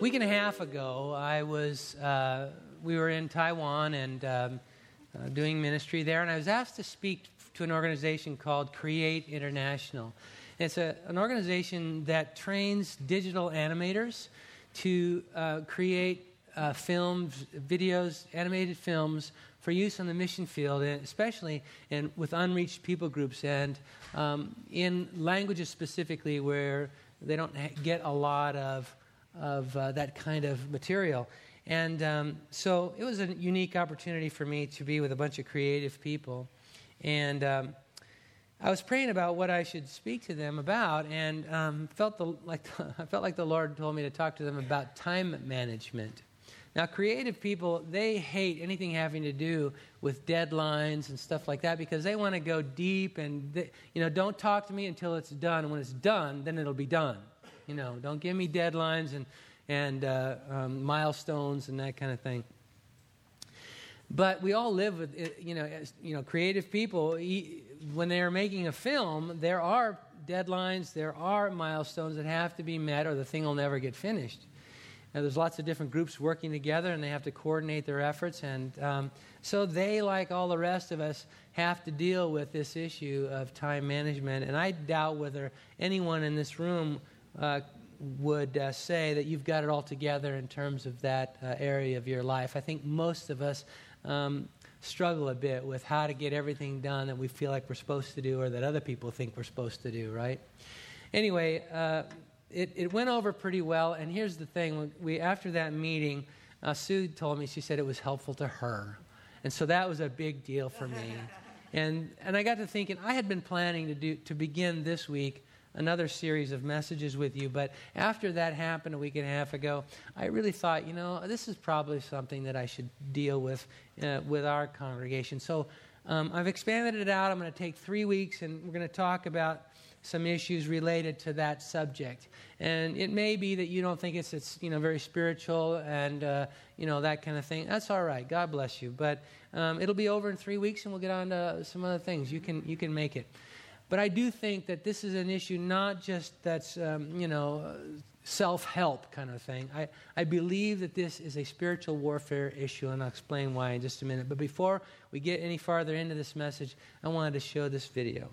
week and a half ago, I was uh, we were in Taiwan and um, uh, doing ministry there, and I was asked to speak to an organization called Create International. It's a, an organization that trains digital animators to uh, create uh, films, videos, animated films for use on the mission field, and especially in, with unreached people groups and um, in languages specifically where they don't ha- get a lot of of uh, that kind of material. And um, so it was a unique opportunity for me to be with a bunch of creative people. And um, I was praying about what I should speak to them about, and um, felt the, like the, I felt like the Lord told me to talk to them about time management. Now, creative people, they hate anything having to do with deadlines and stuff like that because they want to go deep and, they, you know, don't talk to me until it's done. When it's done, then it'll be done. You know, don't give me deadlines and, and uh, um, milestones and that kind of thing. But we all live with, uh, you know, as, you know, creative people. When they are making a film, there are deadlines, there are milestones that have to be met, or the thing will never get finished. Now, there's lots of different groups working together, and they have to coordinate their efforts. And um, so they, like all the rest of us, have to deal with this issue of time management. And I doubt whether anyone in this room uh, would uh, say that you've got it all together in terms of that uh, area of your life. I think most of us um, struggle a bit with how to get everything done that we feel like we're supposed to do or that other people think we're supposed to do, right? Anyway, uh, it, it went over pretty well. And here's the thing we, after that meeting, uh, Sue told me, she said it was helpful to her. And so that was a big deal for me. And, and I got to thinking, I had been planning to, do, to begin this week another series of messages with you. But after that happened a week and a half ago, I really thought, you know, this is probably something that I should deal with uh, with our congregation. So um, I've expanded it out. I'm going to take three weeks and we're going to talk about some issues related to that subject. And it may be that you don't think it's, it's you know, very spiritual and, uh, you know, that kind of thing. That's all right. God bless you. But um, it'll be over in three weeks and we'll get on to some other things. You can, you can make it. But I do think that this is an issue not just that's, um, you know, self help kind of thing. I, I believe that this is a spiritual warfare issue, and I'll explain why in just a minute. But before we get any farther into this message, I wanted to show this video.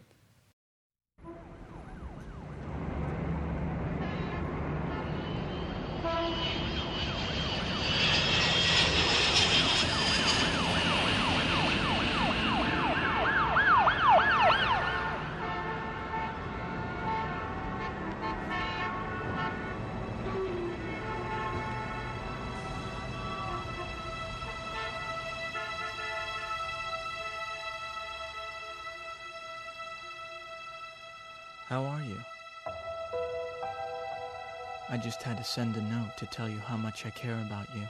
Just had to send a note to tell you how much I care about you.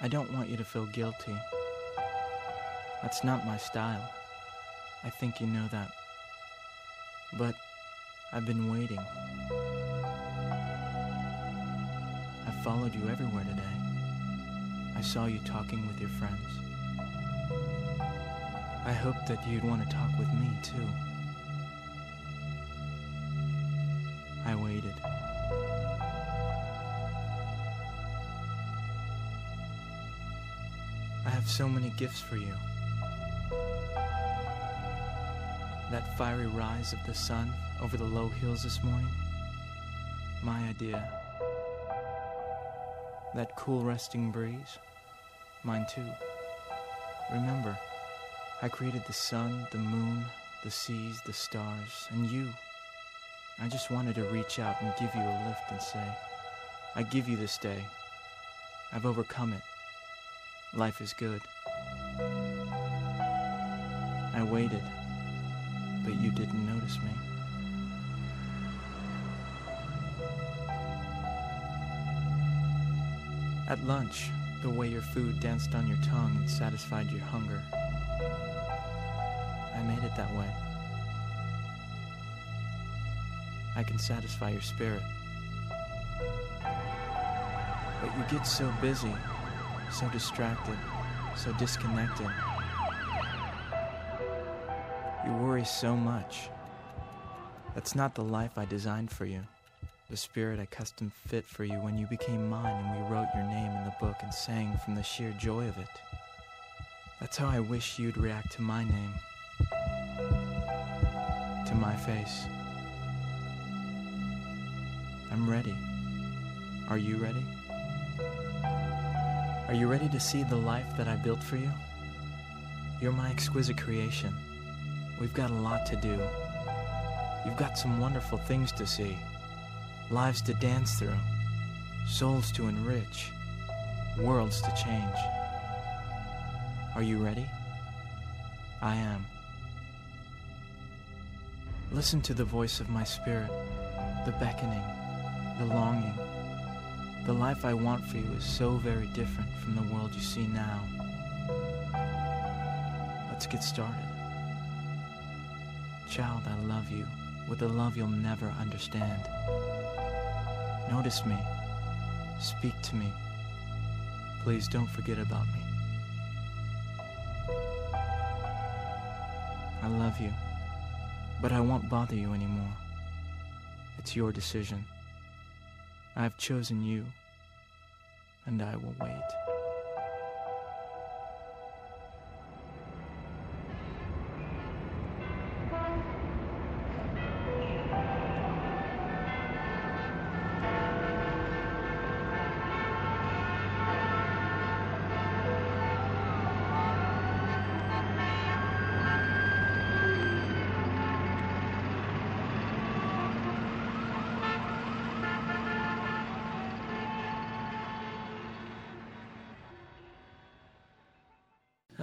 I don't want you to feel guilty. That's not my style. I think you know that. But I've been waiting. I followed you everywhere today. I saw you talking with your friends. I hoped that you'd want to talk with me, too. So many gifts for you. That fiery rise of the sun over the low hills this morning, my idea. That cool resting breeze, mine too. Remember, I created the sun, the moon, the seas, the stars, and you. I just wanted to reach out and give you a lift and say, I give you this day. I've overcome it. Life is good. I waited, but you didn't notice me. At lunch, the way your food danced on your tongue and satisfied your hunger. I made it that way. I can satisfy your spirit. But you get so busy so distracted, so disconnected. You worry so much. That's not the life I designed for you. the spirit I custom fit for you when you became mine and we wrote your name in the book and sang from the sheer joy of it. That's how I wish you'd react to my name, to my face. I'm ready. Are you ready? Are you ready to see the life that I built for you? You're my exquisite creation. We've got a lot to do. You've got some wonderful things to see, lives to dance through, souls to enrich, worlds to change. Are you ready? I am. Listen to the voice of my spirit, the beckoning, the longing. The life I want for you is so very different from the world you see now. Let's get started. Child, I love you with a love you'll never understand. Notice me. Speak to me. Please don't forget about me. I love you, but I won't bother you anymore. It's your decision. I've chosen you, and I will wait.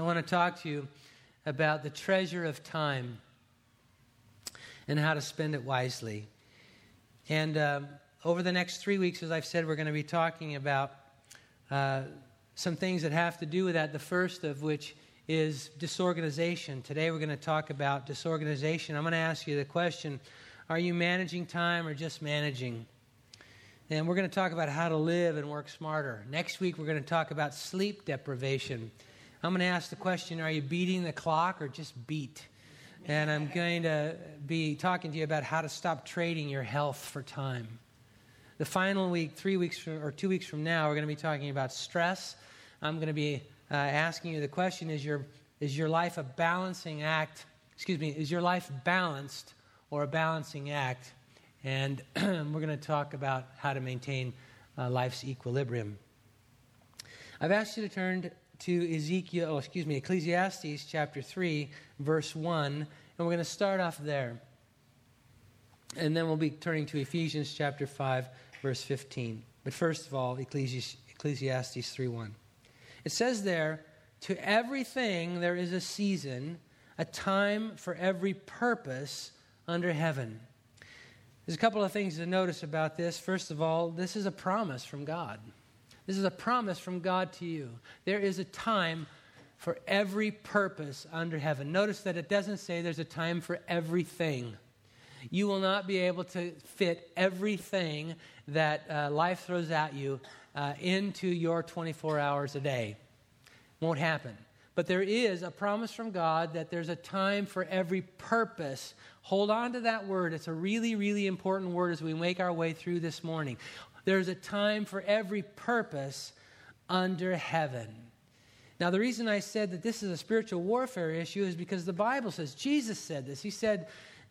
I want to talk to you about the treasure of time and how to spend it wisely. And um, over the next three weeks, as I've said, we're going to be talking about uh, some things that have to do with that. The first of which is disorganization. Today, we're going to talk about disorganization. I'm going to ask you the question Are you managing time or just managing? And we're going to talk about how to live and work smarter. Next week, we're going to talk about sleep deprivation. I'm going to ask the question Are you beating the clock or just beat? And I'm going to be talking to you about how to stop trading your health for time. The final week, three weeks from, or two weeks from now, we're going to be talking about stress. I'm going to be uh, asking you the question is your, is your life a balancing act? Excuse me, is your life balanced or a balancing act? And we're going to talk about how to maintain uh, life's equilibrium. I've asked you to turn to Ezekiel, oh, excuse me, Ecclesiastes chapter 3, verse 1, and we're going to start off there. And then we'll be turning to Ephesians chapter 5, verse 15. But first of all, Ecclesiastes 3 1. It says there, To everything there is a season, a time for every purpose under heaven. There's a couple of things to notice about this. First of all, this is a promise from God. This is a promise from God to you. There is a time for every purpose under heaven. Notice that it doesn't say there's a time for everything. You will not be able to fit everything that uh, life throws at you uh, into your 24 hours a day. Won't happen. But there is a promise from God that there's a time for every purpose. Hold on to that word. It's a really, really important word as we make our way through this morning. There's a time for every purpose under heaven. Now, the reason I said that this is a spiritual warfare issue is because the Bible says, Jesus said this. He said,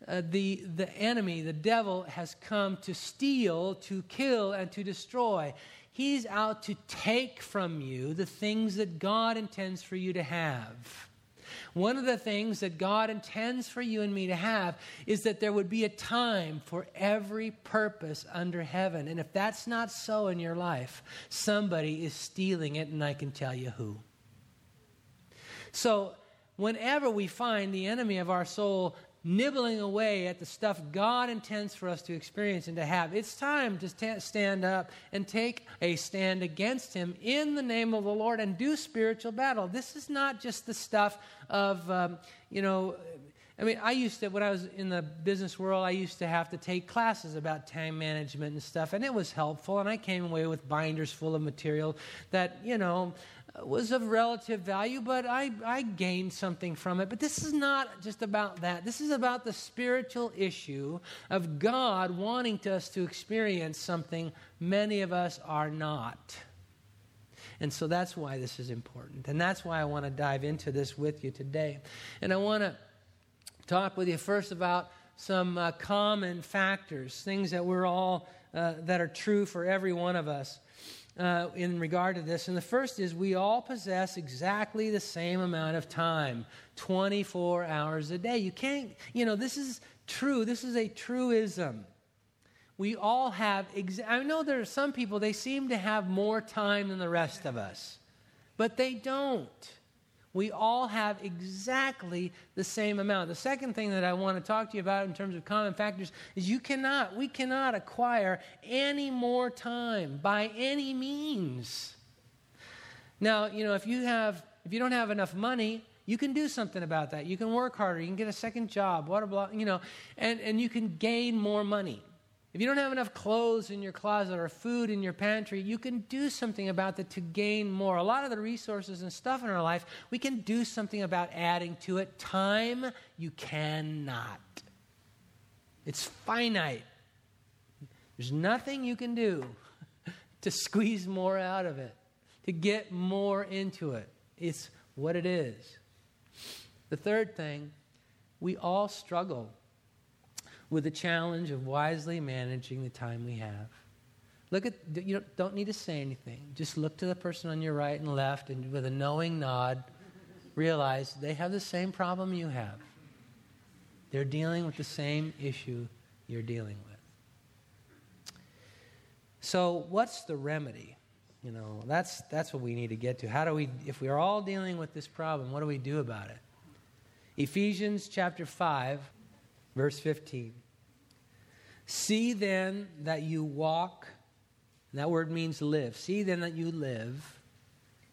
uh, the, the enemy, the devil, has come to steal, to kill, and to destroy. He's out to take from you the things that God intends for you to have. One of the things that God intends for you and me to have is that there would be a time for every purpose under heaven. And if that's not so in your life, somebody is stealing it, and I can tell you who. So, whenever we find the enemy of our soul nibbling away at the stuff God intends for us to experience and to have. It's time to stand up and take a stand against Him in the name of the Lord and do spiritual battle. This is not just the stuff of, um, you know, I mean, I used to, when I was in the business world, I used to have to take classes about time management and stuff, and it was helpful. And I came away with binders full of material that, you know, was of relative value, but I, I gained something from it. But this is not just about that. This is about the spiritual issue of God wanting us to experience something many of us are not. And so that's why this is important. And that's why I want to dive into this with you today. And I want to talk with you first about some uh, common factors, things that we're all, uh, that are true for every one of us uh, in regard to this. And the first is we all possess exactly the same amount of time 24 hours a day. You can't, you know, this is true. This is a truism. We all have, exa- I know there are some people, they seem to have more time than the rest of us, but they don't. We all have exactly the same amount. The second thing that I want to talk to you about in terms of common factors is you cannot, we cannot acquire any more time by any means. Now, you know, if you have if you don't have enough money, you can do something about that. You can work harder, you can get a second job, blah blah, you know, and, and you can gain more money. If you don't have enough clothes in your closet or food in your pantry, you can do something about that to gain more. A lot of the resources and stuff in our life, we can do something about adding to it. Time, you cannot. It's finite. There's nothing you can do to squeeze more out of it, to get more into it. It's what it is. The third thing, we all struggle with the challenge of wisely managing the time we have. Look at, you don't need to say anything. Just look to the person on your right and left, and with a knowing nod, realize they have the same problem you have. They're dealing with the same issue you're dealing with. So, what's the remedy? You know, that's, that's what we need to get to. How do we, if we are all dealing with this problem, what do we do about it? Ephesians chapter 5, verse 15. See then that you walk, that word means live. See then that you live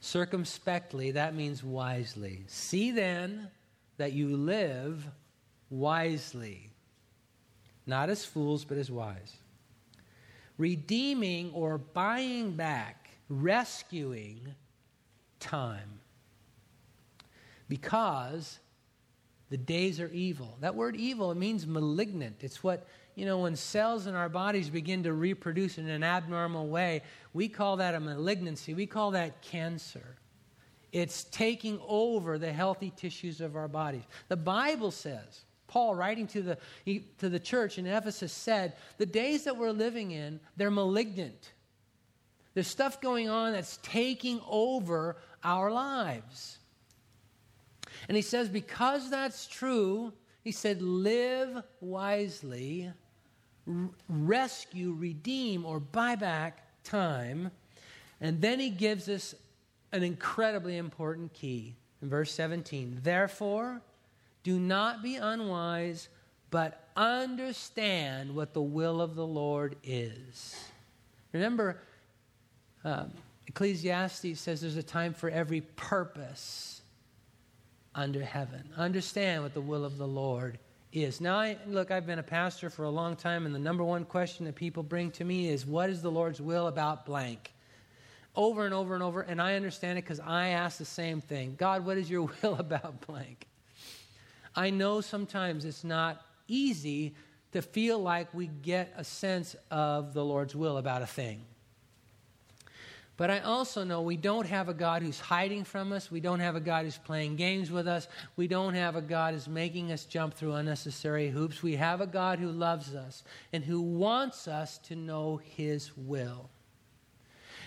circumspectly, that means wisely. See then that you live wisely, not as fools, but as wise. Redeeming or buying back, rescuing time. Because the days are evil. That word evil, it means malignant. It's what you know, when cells in our bodies begin to reproduce in an abnormal way, we call that a malignancy. We call that cancer. It's taking over the healthy tissues of our bodies. The Bible says, Paul, writing to the, he, to the church in Ephesus, said, The days that we're living in, they're malignant. There's stuff going on that's taking over our lives. And he says, Because that's true, he said, Live wisely rescue, redeem, or buy back time. And then he gives us an incredibly important key in verse 17. Therefore, do not be unwise, but understand what the will of the Lord is. Remember, um, Ecclesiastes says there's a time for every purpose under heaven. Understand what the will of the Lord is. Now, I, look, I've been a pastor for a long time, and the number one question that people bring to me is, What is the Lord's will about blank? Over and over and over, and I understand it because I ask the same thing God, what is your will about blank? I know sometimes it's not easy to feel like we get a sense of the Lord's will about a thing. But I also know we don't have a God who's hiding from us. We don't have a God who's playing games with us. We don't have a God who's making us jump through unnecessary hoops. We have a God who loves us and who wants us to know his will.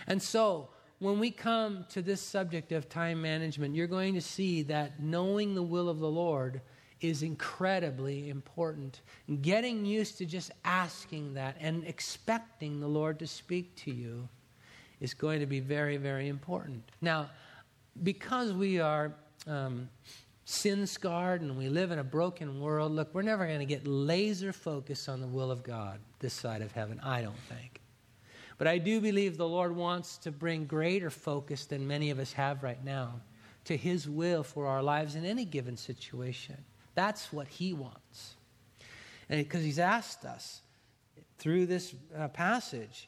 And so, when we come to this subject of time management, you're going to see that knowing the will of the Lord is incredibly important. Getting used to just asking that and expecting the Lord to speak to you is going to be very, very important. Now, because we are um, sin scarred and we live in a broken world, look, we're never going to get laser focused on the will of God this side of heaven, I don't think. But I do believe the Lord wants to bring greater focus than many of us have right now to His will for our lives in any given situation. That's what He wants. And because He's asked us through this uh, passage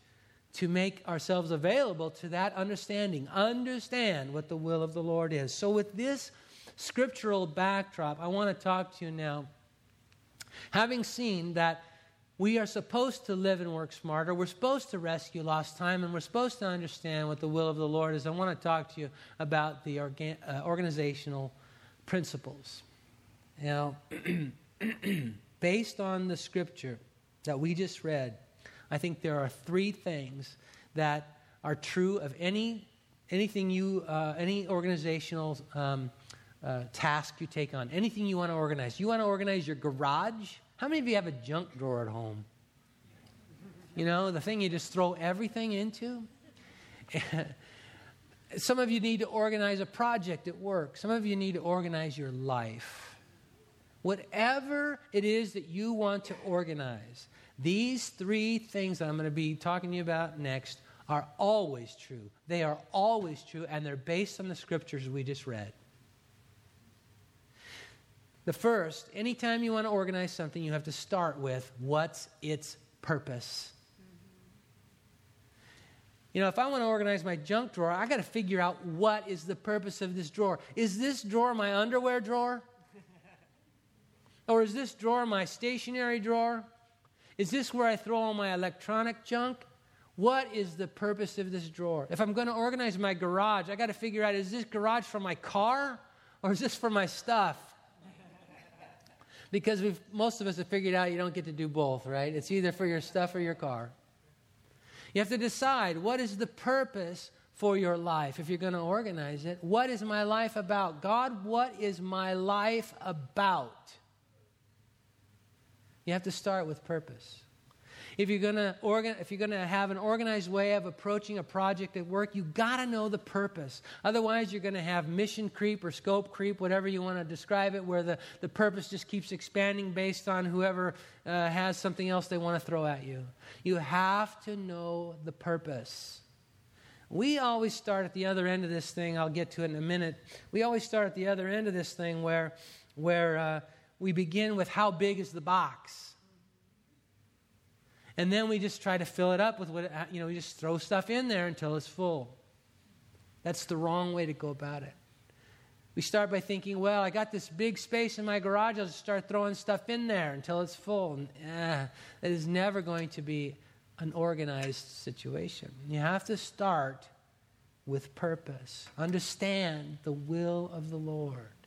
to make ourselves available to that understanding, understand what the will of the Lord is. So, with this scriptural backdrop, I want to talk to you now. Having seen that we are supposed to live and work smarter, we're supposed to rescue lost time, and we're supposed to understand what the will of the Lord is, I want to talk to you about the uh, organizational principles. Now, based on the scripture that we just read, I think there are three things that are true of any anything you uh, any organizational um, uh, task you take on, anything you want to organize. You want to organize your garage. How many of you have a junk drawer at home? You know, the thing you just throw everything into. Some of you need to organize a project at work. Some of you need to organize your life. Whatever it is that you want to organize, these three things that I'm going to be talking to you about next are always true. They are always true, and they're based on the scriptures we just read. The first, anytime you want to organize something, you have to start with what's its purpose. You know, if I want to organize my junk drawer, I got to figure out what is the purpose of this drawer. Is this drawer my underwear drawer? or is this drawer my stationery drawer? Is this where I throw all my electronic junk? What is the purpose of this drawer? If I'm going to organize my garage, I got to figure out is this garage for my car or is this for my stuff? because most of us have figured out you don't get to do both, right? It's either for your stuff or your car. You have to decide what is the purpose for your life if you're going to organize it. What is my life about? God, what is my life about? You have to start with purpose. If you're going to organ- if you're going to have an organized way of approaching a project at work, you got to know the purpose. Otherwise, you're going to have mission creep or scope creep, whatever you want to describe it, where the, the purpose just keeps expanding based on whoever uh, has something else they want to throw at you. You have to know the purpose. We always start at the other end of this thing. I'll get to it in a minute. We always start at the other end of this thing where, where uh, we begin with how big is the box? And then we just try to fill it up with what, you know, we just throw stuff in there until it's full. That's the wrong way to go about it. We start by thinking, well, I got this big space in my garage, I'll just start throwing stuff in there until it's full. And, eh, that is never going to be an organized situation. You have to start with purpose, understand the will of the Lord.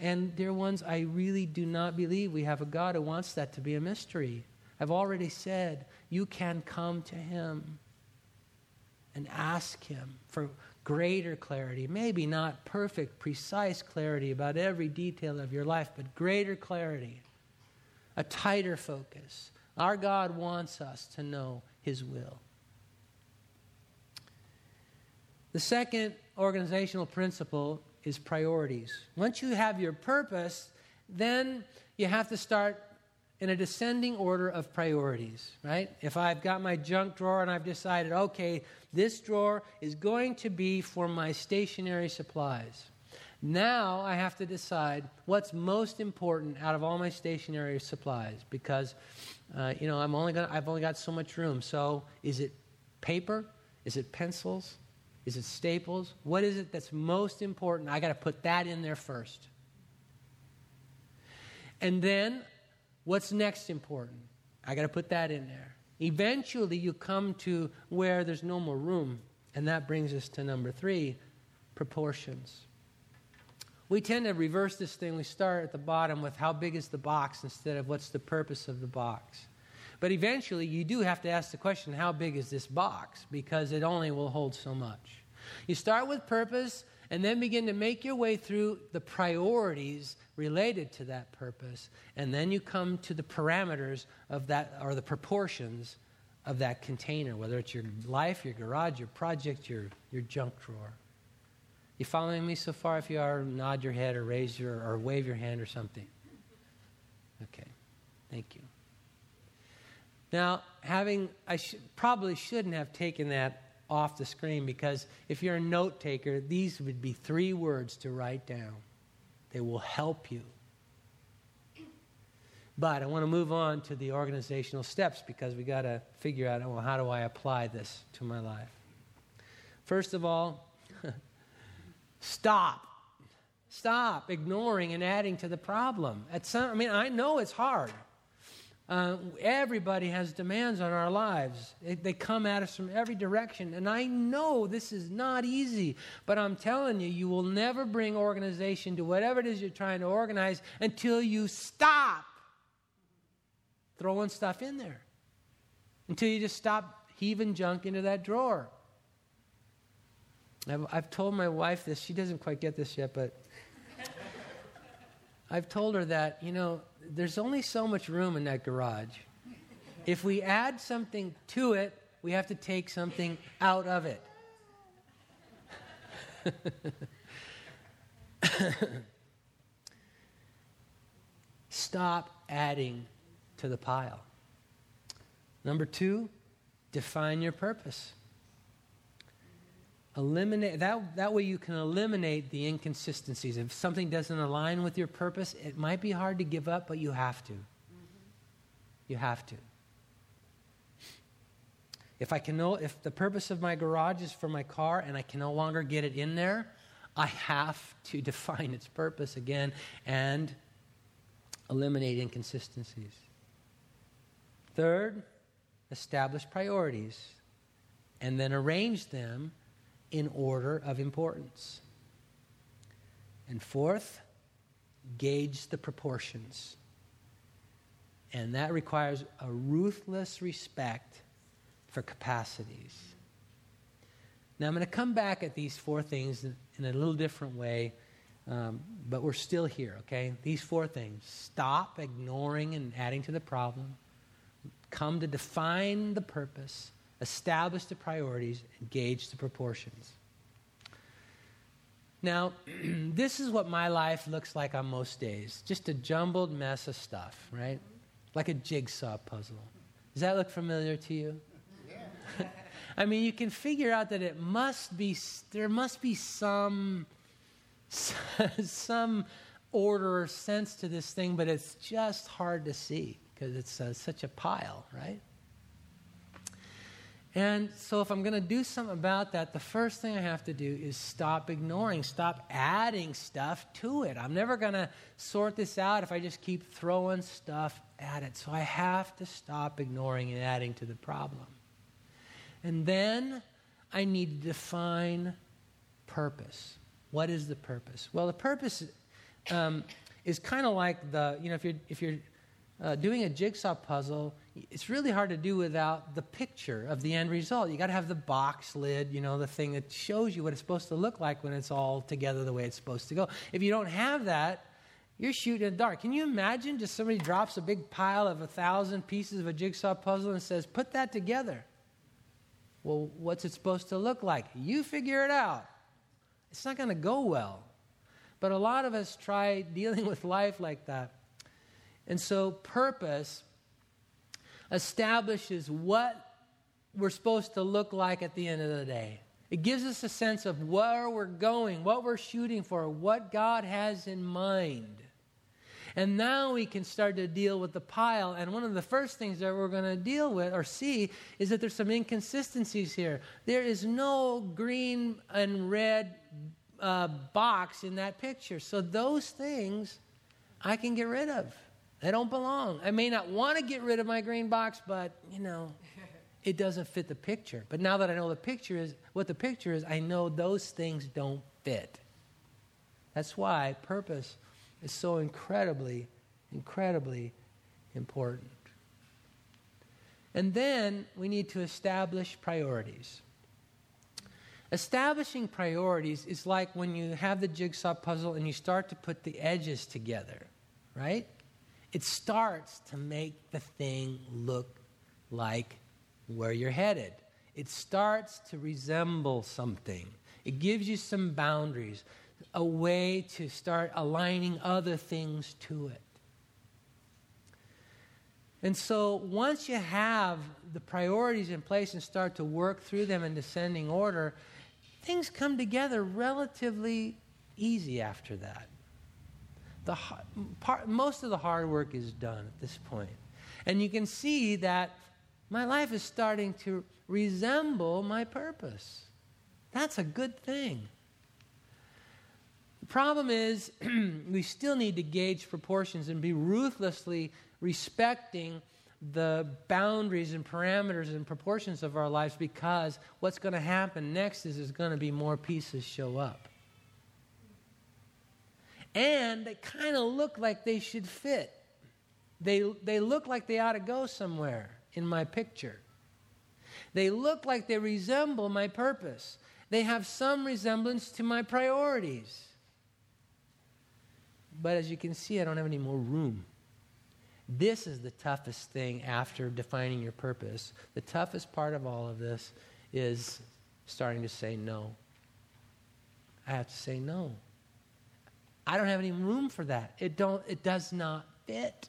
And, dear ones, I really do not believe we have a God who wants that to be a mystery. I've already said you can come to Him and ask Him for greater clarity. Maybe not perfect, precise clarity about every detail of your life, but greater clarity, a tighter focus. Our God wants us to know His will. The second organizational principle is priorities. Once you have your purpose, then you have to start in a descending order of priorities, right? If I've got my junk drawer and I've decided, okay, this drawer is going to be for my stationery supplies. Now I have to decide what's most important out of all my stationery supplies because, uh, you know, I'm only gonna, I've only got so much room. So is it paper? Is it pencils? Is it staples? What is it that's most important? I got to put that in there first. And then What's next important? I got to put that in there. Eventually, you come to where there's no more room. And that brings us to number three proportions. We tend to reverse this thing. We start at the bottom with how big is the box instead of what's the purpose of the box. But eventually, you do have to ask the question how big is this box? Because it only will hold so much. You start with purpose and then begin to make your way through the priorities related to that purpose. And then you come to the parameters of that, or the proportions of that container, whether it's your life, your garage, your project, your, your junk drawer. You following me so far? If you are, nod your head or raise your, or wave your hand or something. Okay, thank you. Now, having, I sh- probably shouldn't have taken that off the screen because if you're a note taker, these would be three words to write down. They will help you But I want to move on to the organizational steps because we got to figure out well, how do I apply this to my life. First of all, stop. Stop ignoring and adding to the problem. At some, I mean, I know it's hard. Uh, everybody has demands on our lives. It, they come at us from every direction. And I know this is not easy, but I'm telling you, you will never bring organization to whatever it is you're trying to organize until you stop throwing stuff in there. Until you just stop heaving junk into that drawer. I've, I've told my wife this. She doesn't quite get this yet, but I've told her that, you know, there's only so much room in that garage. If we add something to it, we have to take something out of it. Stop adding to the pile. Number two, define your purpose. Eliminate that, that way you can eliminate the inconsistencies. If something doesn't align with your purpose, it might be hard to give up, but you have to. You have to. If I can know if the purpose of my garage is for my car and I can no longer get it in there, I have to define its purpose again and eliminate inconsistencies. Third, establish priorities and then arrange them in order of importance. And fourth, gauge the proportions. And that requires a ruthless respect for capacities. Now, I'm going to come back at these four things in a little different way, um, but we're still here, okay? These four things stop ignoring and adding to the problem, come to define the purpose, establish the priorities, and gauge the proportions. Now, this is what my life looks like on most days just a jumbled mess of stuff, right? Like a jigsaw puzzle. Does that look familiar to you? Yeah. I mean, you can figure out that it must be, there must be some, some order or sense to this thing, but it's just hard to see because it's uh, such a pile, right? And so, if I'm going to do something about that, the first thing I have to do is stop ignoring, stop adding stuff to it. I'm never going to sort this out if I just keep throwing stuff at it. So, I have to stop ignoring and adding to the problem. And then I need to define purpose. What is the purpose? Well, the purpose um, is kind of like the, you know, if you're, if you're uh, doing a jigsaw puzzle, it's really hard to do without the picture of the end result. You got to have the box lid, you know, the thing that shows you what it's supposed to look like when it's all together the way it's supposed to go. If you don't have that, you're shooting in the dark. Can you imagine just somebody drops a big pile of a thousand pieces of a jigsaw puzzle and says, put that together? Well, what's it supposed to look like? You figure it out. It's not going to go well. But a lot of us try dealing with life like that. And so, purpose establishes what we're supposed to look like at the end of the day. It gives us a sense of where we're going, what we're shooting for, what God has in mind. And now we can start to deal with the pile. And one of the first things that we're going to deal with or see is that there's some inconsistencies here. There is no green and red uh, box in that picture. So those things I can get rid of. They don't belong. I may not want to get rid of my green box, but, you know, it doesn't fit the picture. But now that I know the picture is what the picture is, I know those things don't fit. That's why purpose is so incredibly, incredibly important. And then we need to establish priorities. Establishing priorities is like when you have the jigsaw puzzle and you start to put the edges together, right? It starts to make the thing look like where you're headed. It starts to resemble something. It gives you some boundaries, a way to start aligning other things to it. And so once you have the priorities in place and start to work through them in descending order, things come together relatively easy after that. The part, most of the hard work is done at this point. And you can see that my life is starting to resemble my purpose. That's a good thing. The problem is, we still need to gauge proportions and be ruthlessly respecting the boundaries and parameters and proportions of our lives because what's going to happen next is there's going to be more pieces show up. And they kind of look like they should fit. They, they look like they ought to go somewhere in my picture. They look like they resemble my purpose. They have some resemblance to my priorities. But as you can see, I don't have any more room. This is the toughest thing after defining your purpose. The toughest part of all of this is starting to say no. I have to say no. I don't have any room for that. It don't it does not fit.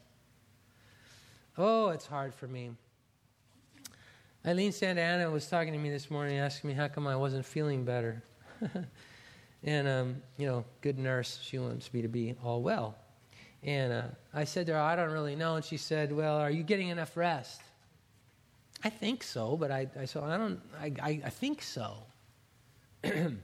Oh, it's hard for me. Eileen Santa Ana was talking to me this morning, asking me how come I wasn't feeling better. and, um, you know, good nurse, she wants me to be all well. And uh, I said to her, I don't really know. And she said, Well, are you getting enough rest? I think so, but I, I said, I don't, I, I, I think so. the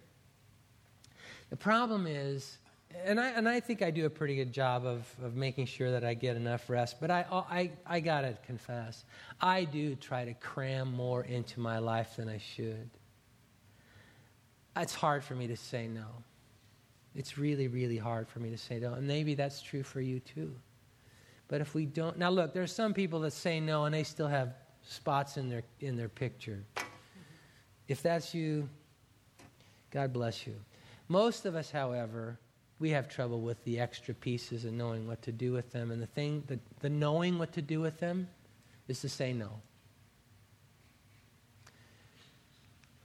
problem is, and I, and I think I do a pretty good job of, of making sure that I get enough rest, but I, I, I got to confess, I do try to cram more into my life than I should. It's hard for me to say no. It's really, really hard for me to say no. And maybe that's true for you too. But if we don't, now look, there's some people that say no and they still have spots in their, in their picture. If that's you, God bless you. Most of us, however, we have trouble with the extra pieces and knowing what to do with them. And the thing, the, the knowing what to do with them is to say no.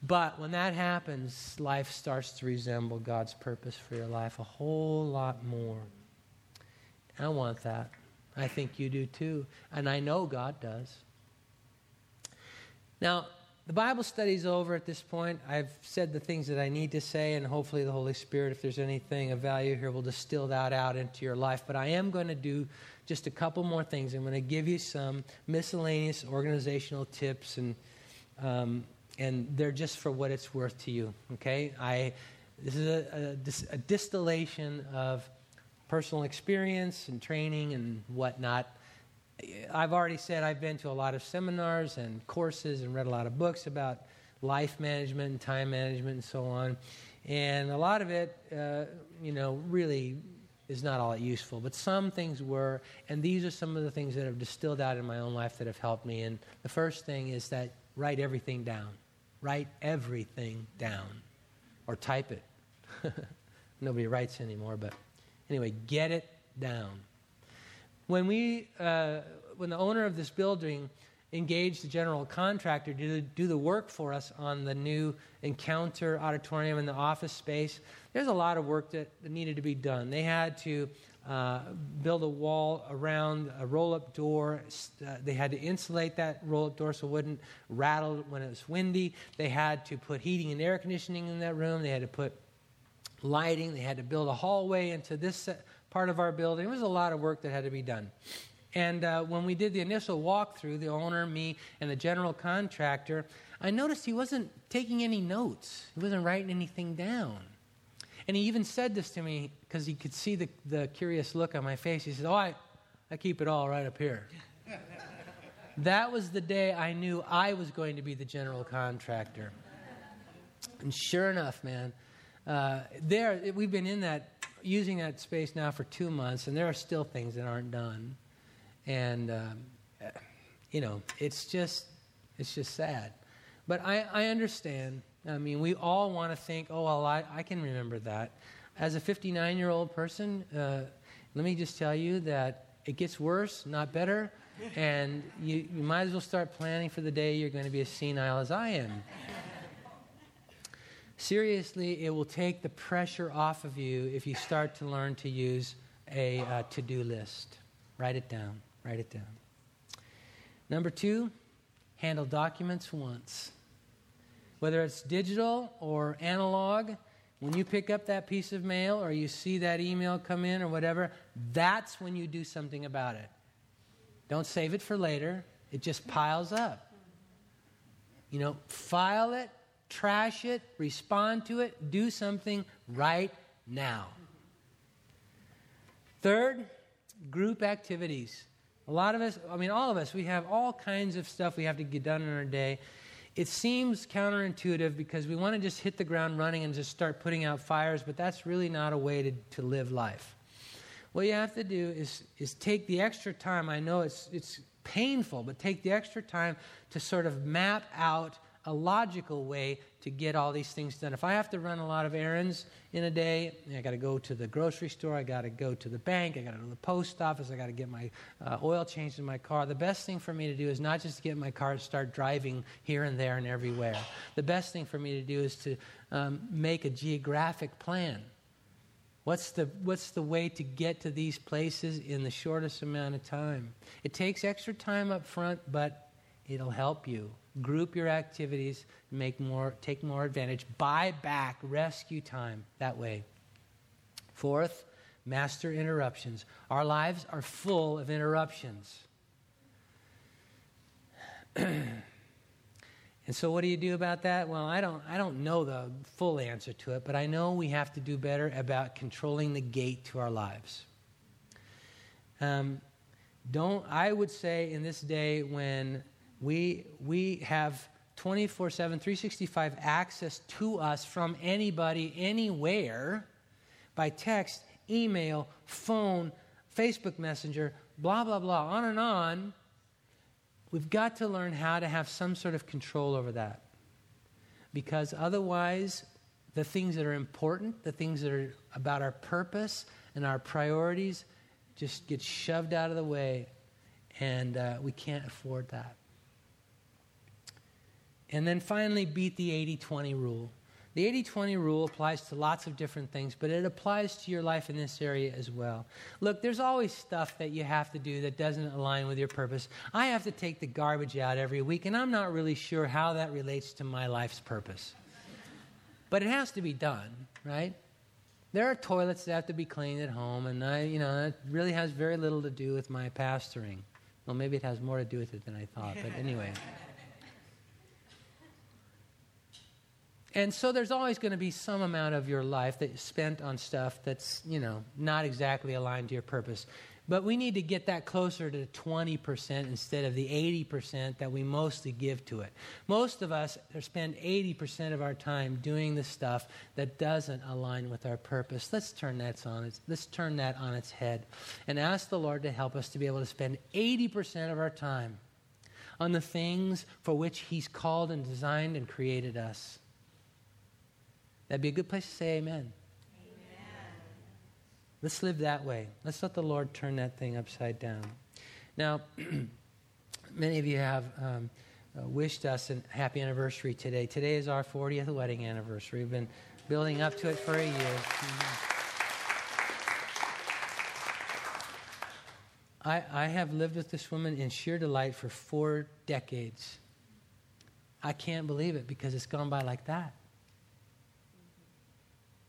But when that happens, life starts to resemble God's purpose for your life a whole lot more. I want that. I think you do too. And I know God does. Now, the Bible study's over at this point. I've said the things that I need to say, and hopefully, the Holy Spirit, if there's anything of value here, will distill that out into your life. But I am going to do just a couple more things. I'm going to give you some miscellaneous organizational tips and um, and they're just for what it's worth to you. Okay, I this is a, a, a distillation of personal experience and training and whatnot. I've already said I've been to a lot of seminars and courses and read a lot of books about life management and time management and so on. And a lot of it, uh, you know, really is not all that useful. But some things were, and these are some of the things that have distilled out in my own life that have helped me. And the first thing is that write everything down. Write everything down or type it. Nobody writes anymore, but anyway, get it down. When we, uh, when the owner of this building engaged the general contractor to do the work for us on the new encounter auditorium and the office space, there's a lot of work that, needed to be done. They had to uh, build a wall around a roll up door. Uh, they had to insulate that roll up door so it wouldn't rattle when it was windy. They had to put heating and air conditioning in that room. They had to put lighting. They had to build a hallway into this part of our building. It was a lot of work that had to be done. And uh, when we did the initial walkthrough, the owner, me, and the general contractor, I noticed he wasn't taking any notes. He wasn't writing anything down. And he even said this to me because he could see the, the curious look on my face. He said, Oh, I, I keep it all right up here. that was the day I knew I was going to be the general contractor. And sure enough, man, uh, there we've been in that using that space now for two months, and there are still things that aren't done. And um, you know, it's just it's just sad. But I, I understand I mean, we all want to think, oh, well, I, I can remember that. As a 59 year old person, uh, let me just tell you that it gets worse, not better. And you, you might as well start planning for the day you're going to be as senile as I am. Seriously, it will take the pressure off of you if you start to learn to use a uh, to do list. Write it down. Write it down. Number two, handle documents once. Whether it's digital or analog, When you pick up that piece of mail or you see that email come in or whatever, that's when you do something about it. Don't save it for later, it just piles up. You know, file it, trash it, respond to it, do something right now. Third, group activities. A lot of us, I mean, all of us, we have all kinds of stuff we have to get done in our day. It seems counterintuitive because we want to just hit the ground running and just start putting out fires, but that's really not a way to, to live life. What you have to do is, is take the extra time. I know it's, it's painful, but take the extra time to sort of map out a logical way to get all these things done. If I have to run a lot of errands in a day, I got to go to the grocery store, I got to go to the bank, I got to go to the post office, I got to get my uh, oil changed in my car. The best thing for me to do is not just to get my car to start driving here and there and everywhere. The best thing for me to do is to um, make a geographic plan. What's the, what's the way to get to these places in the shortest amount of time? It takes extra time up front, but it'll help you group your activities, make more, take more advantage, buy back rescue time that way. Fourth, master interruptions. Our lives are full of interruptions. and so what do you do about that? Well, I don't I don't know the full answer to it, but I know we have to do better about controlling the gate to our lives. Um, don't I would say in this day when we, we have 24 7, 365 access to us from anybody, anywhere, by text, email, phone, Facebook Messenger, blah, blah, blah, on and on. We've got to learn how to have some sort of control over that. Because otherwise, the things that are important, the things that are about our purpose and our priorities, just get shoved out of the way, and uh, we can't afford that. And then finally, beat the 80 20 rule. The 80 20 rule applies to lots of different things, but it applies to your life in this area as well. Look, there's always stuff that you have to do that doesn't align with your purpose. I have to take the garbage out every week, and I'm not really sure how that relates to my life's purpose. But it has to be done, right? There are toilets that have to be cleaned at home, and I, you know, it really has very little to do with my pastoring. Well, maybe it has more to do with it than I thought, but anyway. And so there's always going to be some amount of your life that's spent on stuff that's, you know, not exactly aligned to your purpose. But we need to get that closer to 20% instead of the 80% that we mostly give to it. Most of us spend 80% of our time doing the stuff that doesn't align with our purpose. Let's turn that on let's turn that on its head and ask the Lord to help us to be able to spend 80% of our time on the things for which he's called and designed and created us. That'd be a good place to say amen. amen. Let's live that way. Let's let the Lord turn that thing upside down. Now, many of you have um, uh, wished us a happy anniversary today. Today is our 40th wedding anniversary. We've been building up to it for a year. I, I have lived with this woman in sheer delight for four decades. I can't believe it because it's gone by like that.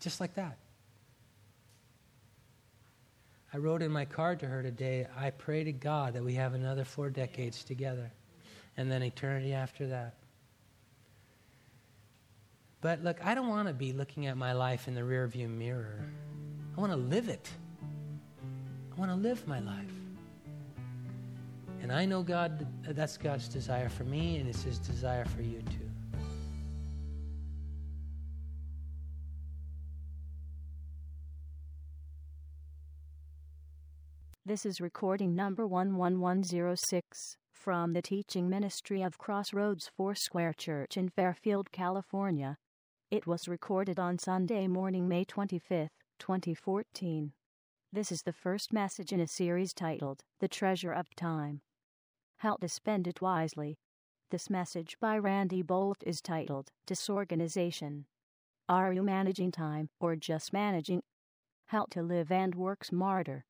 Just like that. I wrote in my card to her today, I pray to God that we have another four decades together and then eternity after that. But look, I don't want to be looking at my life in the rearview mirror. I want to live it. I want to live my life. And I know God, that's God's desire for me, and it's His desire for you too. This is recording number 11106 from the teaching ministry of Crossroads Foursquare Church in Fairfield, California. It was recorded on Sunday morning, May 25, 2014. This is the first message in a series titled The Treasure of Time. How to Spend It Wisely. This message by Randy Boldt is titled Disorganization. Are you managing time or just managing? How to live and work smarter.